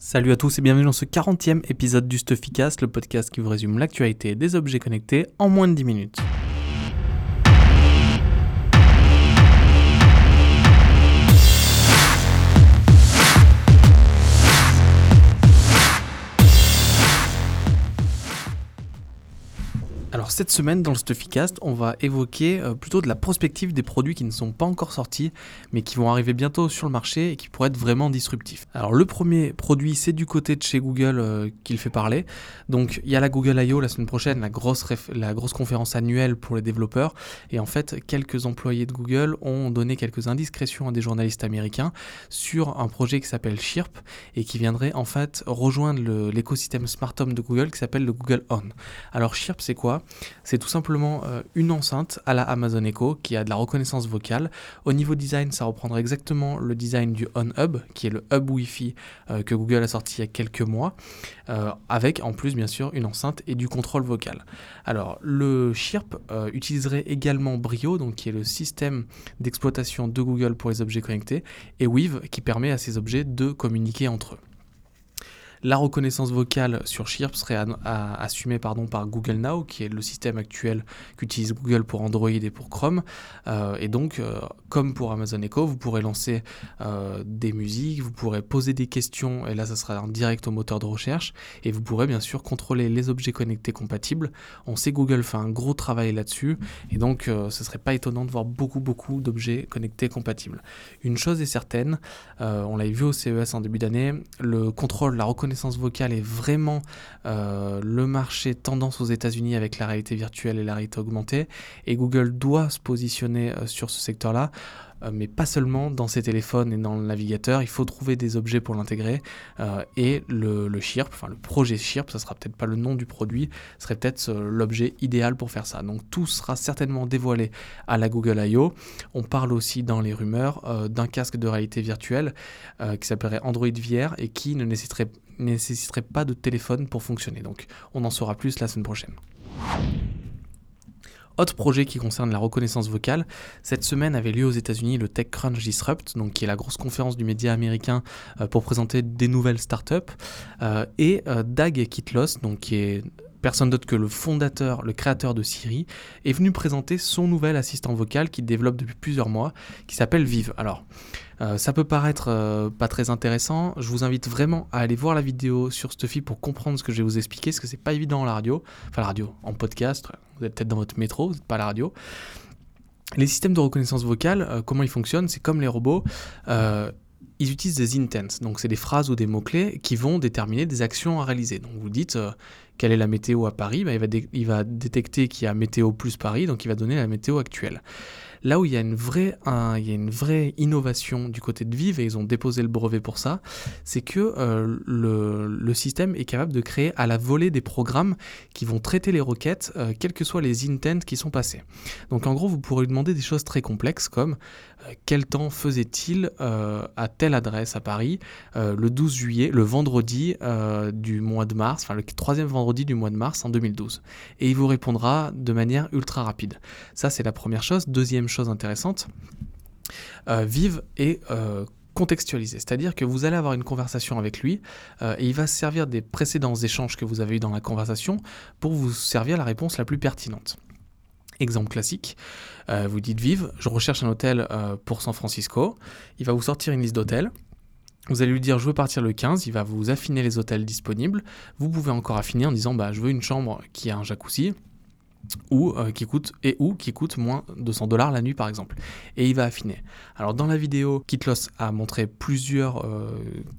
Salut à tous et bienvenue dans ce 40e épisode du Stuffycast, le podcast qui vous résume l'actualité des objets connectés en moins de 10 minutes. Cette semaine dans le Stuffycast, on va évoquer euh, plutôt de la prospective des produits qui ne sont pas encore sortis, mais qui vont arriver bientôt sur le marché et qui pourraient être vraiment disruptifs. Alors le premier produit, c'est du côté de chez Google euh, qu'il fait parler. Donc il y a la Google I.O. la semaine prochaine, la grosse, la grosse conférence annuelle pour les développeurs. Et en fait, quelques employés de Google ont donné quelques indiscrétions à des journalistes américains sur un projet qui s'appelle Chirp et qui viendrait en fait rejoindre l'écosystème Smart Home de Google qui s'appelle le Google On. Alors Chirp, c'est quoi? C'est tout simplement euh, une enceinte à la Amazon Echo qui a de la reconnaissance vocale. Au niveau design, ça reprendra exactement le design du On Hub, qui est le hub Wi-Fi euh, que Google a sorti il y a quelques mois, euh, avec en plus bien sûr une enceinte et du contrôle vocal. Alors le Chirp utiliserait également Brio, donc qui est le système d'exploitation de Google pour les objets connectés, et Weave qui permet à ces objets de communiquer entre eux. La reconnaissance vocale sur Chirp serait assumée pardon, par Google Now, qui est le système actuel qu'utilise Google pour Android et pour Chrome. Euh, et donc, euh, comme pour Amazon Echo, vous pourrez lancer euh, des musiques, vous pourrez poser des questions, et là, ça sera en direct au moteur de recherche, et vous pourrez bien sûr contrôler les objets connectés compatibles. On sait Google fait un gros travail là-dessus, et donc, ce serait pas étonnant de voir beaucoup, beaucoup d'objets connectés compatibles. Une chose est certaine, on l'a vu au CES en début d'année, le contrôle, la reconnaissance reconnaissance vocale est vraiment euh, le marché tendance aux États-Unis avec la réalité virtuelle et la réalité augmentée. Et Google doit se positionner euh, sur ce secteur-là. Euh, mais pas seulement dans ses téléphones et dans le navigateur, il faut trouver des objets pour l'intégrer. et le, le Chirp, enfin le projet Chirp, ça sera peut-être pas le nom du produit, serait peut-être l'objet idéal pour faire ça. Donc tout sera certainement dévoilé à la Google I.O. On parle aussi dans les rumeurs d'un casque de réalité virtuelle qui s'appellerait Android VR et qui ne nécessiterait nécessiterait pas de téléphone pour fonctionner. Donc on en saura plus la semaine prochaine. Autre projet qui concerne la reconnaissance vocale, cette semaine avait lieu aux États-Unis le TechCrunch Disrupt, donc qui est la grosse conférence du média américain euh, pour présenter des nouvelles startups, euh, et euh, Dag Kitlos, donc qui est personne d'autre que le fondateur, le créateur de Siri, est venu présenter son nouvel assistant vocal qu'il développe depuis plusieurs mois, qui s'appelle Vive. Alors, euh, ça peut paraître euh, pas très intéressant. Je vous invite vraiment à aller voir la vidéo sur Stuffy pour comprendre ce que je vais vous expliquer, parce que c'est pas évident à la radio, enfin la radio, en podcast. Vous êtes peut-être dans votre métro, vous n'êtes pas à la radio. Les systèmes de reconnaissance vocale, euh, comment ils fonctionnent C'est comme les robots ils utilisent des intents, donc c'est des phrases ou des mots-clés qui vont déterminer des actions à réaliser. Donc vous dites quelle est la météo à Paris, bah, il, va détecter qu'il y a météo plus Paris, donc il va donner la météo actuelle. Là où il y a une vraie, innovation du côté de Vive, et ils ont déposé le brevet pour ça, c'est que euh, le, système est capable de créer à la volée des programmes qui vont traiter les requêtes, euh, quels que soient les intents qui sont passés. Donc en gros, vous pourrez lui demander des choses très complexes comme euh, quel temps faisait-il à telle adresse à Paris le 12 juillet, le vendredi du mois de mars, enfin le troisième vendredi du mois de mars en 2012. Et il vous répondra de manière ultra rapide. Ça, c'est la première chose. Deuxième chose intéressante, euh, vive et euh, contextualisé. C'est-à-dire que vous allez avoir une conversation avec lui euh, et il va se servir des précédents échanges que vous avez eu dans la conversation pour vous servir la réponse la plus pertinente. Exemple classique, vous dites Vive, je recherche un hôtel pour San Francisco. Il va vous sortir une liste d'hôtels. Vous allez lui dire je veux partir le 15, il va vous affiner les hôtels disponibles. Vous pouvez encore affiner en disant bah, je veux une chambre qui a un jacuzzi ou euh, qui coûte et ou qui coûte moins de 100 dollars la nuit par exemple. Et il va affiner. Alors dans la vidéo Kitlos a montré plusieurs euh,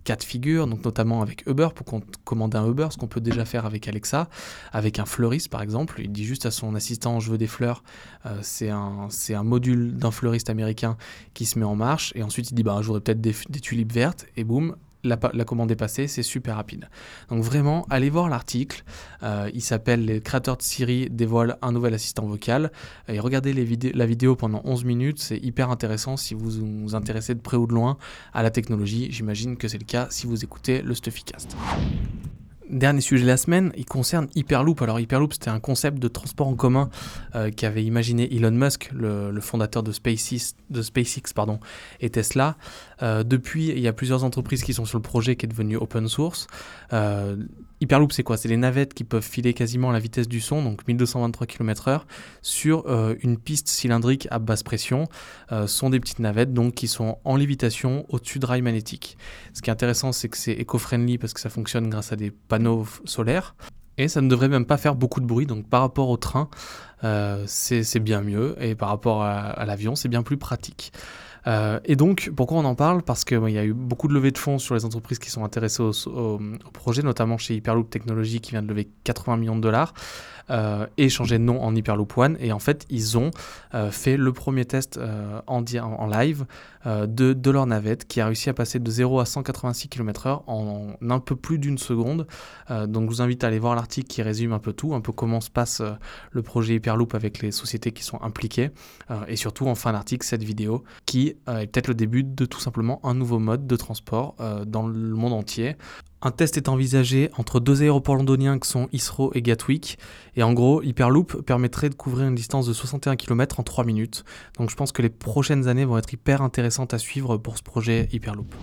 cas de figure donc notamment avec Uber pour commander un Uber ce qu'on peut déjà faire avec Alexa avec un fleuriste par exemple. Il dit juste à son assistant je veux des fleurs euh, c'est un c'est un module d'un fleuriste américain qui se met en marche. Et ensuite il dit bah je voudrais peut-être des tulipes vertes. Et boum la, commande est passée, c'est super rapide. Donc vraiment, allez voir l'article. Euh, il s'appelle Les créateurs de Siri dévoilent un nouvel assistant vocal. Et regardez la vidéo pendant 11 minutes, c'est hyper intéressant si vous vous intéressez de près ou de loin à la technologie. J'imagine que c'est le cas si vous écoutez le Stuffycast. Dernier sujet de la semaine, il concerne Hyperloop. Alors Hyperloop, c'était un concept de transport en commun euh, qu'avait imaginé Elon Musk, le, fondateur de SpaceX, de SpaceX pardon, et Tesla. Euh, depuis, il y a plusieurs entreprises qui sont sur le projet qui est devenu open source. Euh, Hyperloop, c'est quoi? C'est les navettes qui peuvent filer quasiment à la vitesse du son, donc 1223 km/h, sur euh, une piste cylindrique à basse pression. Euh, sont des petites navettes donc qui sont en lévitation au-dessus de rails magnétiques. Ce qui est intéressant, c'est que c'est éco-friendly parce que ça fonctionne grâce à des panneaux solaires. Et ça ne devrait même pas faire beaucoup de bruit, donc par rapport au train, euh, c'est bien mieux, et par rapport à l'avion, c'est bien plus pratique. Euh, et donc, pourquoi on en parle? Parce qu'il y a eu beaucoup de levées de fonds sur les entreprises qui sont intéressées au, projet, notamment chez Hyperloop Technologies qui vient de lever 80 millions de dollars euh, et changer de nom en Hyperloop One. Et en fait, ils ont euh, fait le premier test en, en, live de, leur navette qui a réussi à passer de 0 à 186 km/h en, un peu plus d'une seconde. donc, je vous invite à aller voir l'article qui résume un peu tout, un peu comment se passe le projet Hyperloop avec les sociétés qui sont impliquées. et surtout, en fin d'article, cette vidéo qui euh, est peut-être le début de tout simplement un nouveau mode de transport euh, dans le monde entier. Un test est envisagé entre deux aéroports londoniens qui sont Heathrow et Gatwick. Et en gros, Hyperloop permettrait de couvrir une distance de 61 km en 3 minutes. Donc je pense que les prochaines années vont être hyper intéressantes à suivre pour ce projet Hyperloop.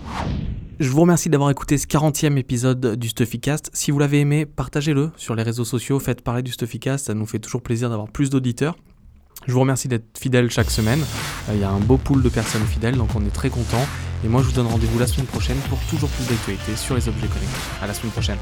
Je vous remercie d'avoir écouté ce 40e épisode du Stuffycast. Si vous l'avez aimé, partagez-le sur les réseaux sociaux, faites parler du Stuffycast, ça nous fait toujours plaisir d'avoir plus d'auditeurs. Je vous remercie d'être fidèle chaque semaine. Euh, il y a un beau pool de personnes fidèles, donc on est très content. Et moi, je vous donne rendez-vous la semaine prochaine pour toujours plus d'actualités sur les objets connectés. À la semaine prochaine.